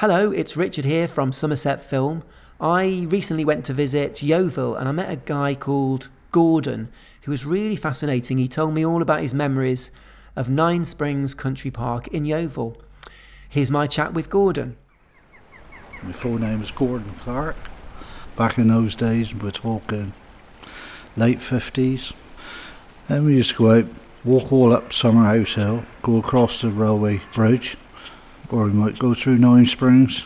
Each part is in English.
Hello, it's Richard here from Somerset Film. I recently went to visit Yeovil and I met a guy called Gordon who was really fascinating. He told me all about his memories of Nine Springs Country Park in Yeovil. Here's my chat with Gordon. My full name is Gordon Clark. Back in those days, we're talking late 50s. And we used to go out, walk all up Summerhouse Hill, go across the railway bridge, or we might go through Nine Springs.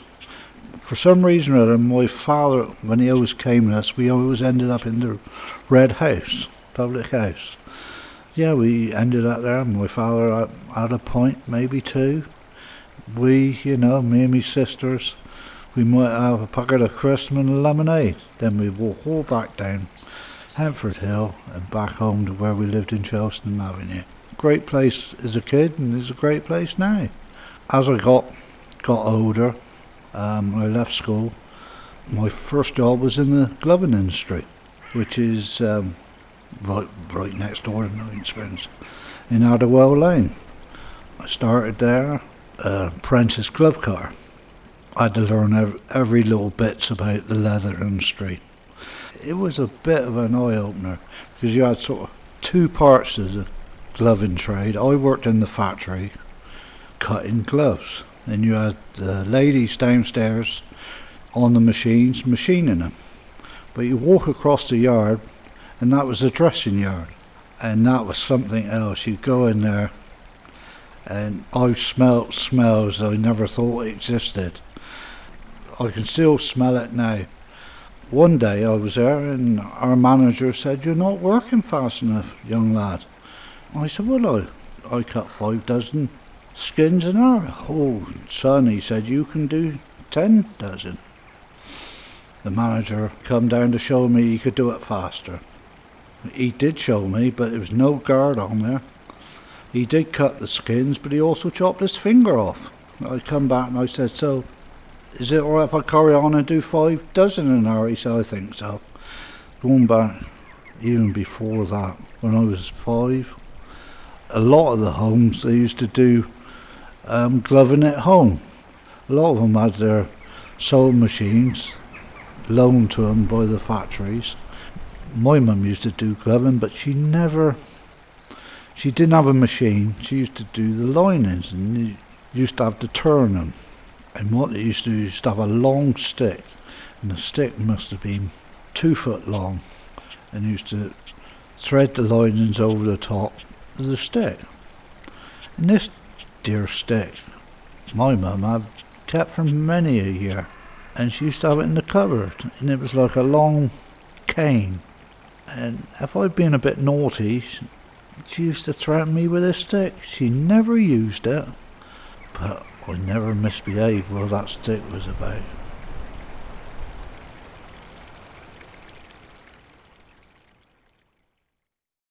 For some reason or other, my father, when he always came with us, we always ended up in the Red House, public house. Yeah, we ended up there. My father at a point, maybe two. We, you know, me and my sisters, we might have a packet of crisps and lemonade. Then we walk all back down Hendford Hill and back home to where we lived in Chelston Avenue. Great place as a kid and it's a great place now as I got got older, um, I left school. My first job was in the gloving industry, which is um, right right next door to Nine Springs, in Addlewell Lane. I started there, uh, apprentice glove car. I had to learn every, every little bits about the leather industry. It was a bit of an eye opener because you had sort of two parts of the gloving trade. I worked in the factory cutting gloves. And you had the ladies downstairs on the machines machining them. But you walk across the yard, and that was the dressing yard. And that was something else. You go in there, and I smelt smells I never thought existed. I can still smell it now. One day I was there, and our manager said, You're not working fast enough, young lad. I said, Well, I, I cut five dozen skins an hour. Oh, son, he said, you can do ten dozen. The manager come down to show me he could do it faster. He did show me, but there was no guard on there. He did cut the skins, but he also chopped his finger off. I come back and I said, so, is it alright if I carry on and do five dozen an hour? He said, I think so. Going back even before that, when I was five, a lot of the homes they used to do um, gloving at home. A lot of them had their sewing machines loaned to them by the factories. My mum used to do gloving, but she never. She didn't have a machine. She used to do the linings and used to have to turn them. And what they used to do is to have a long stick, and the stick must have been two foot long, and used to thread the linings over the top of the stick. And this dear stick. My mum had kept for many a year, and she used to have it in the cupboard, and it was like a long cane. And if I'd been a bit naughty, she used to threaten me with a stick. She never used it, but I never misbehaved while that stick was about.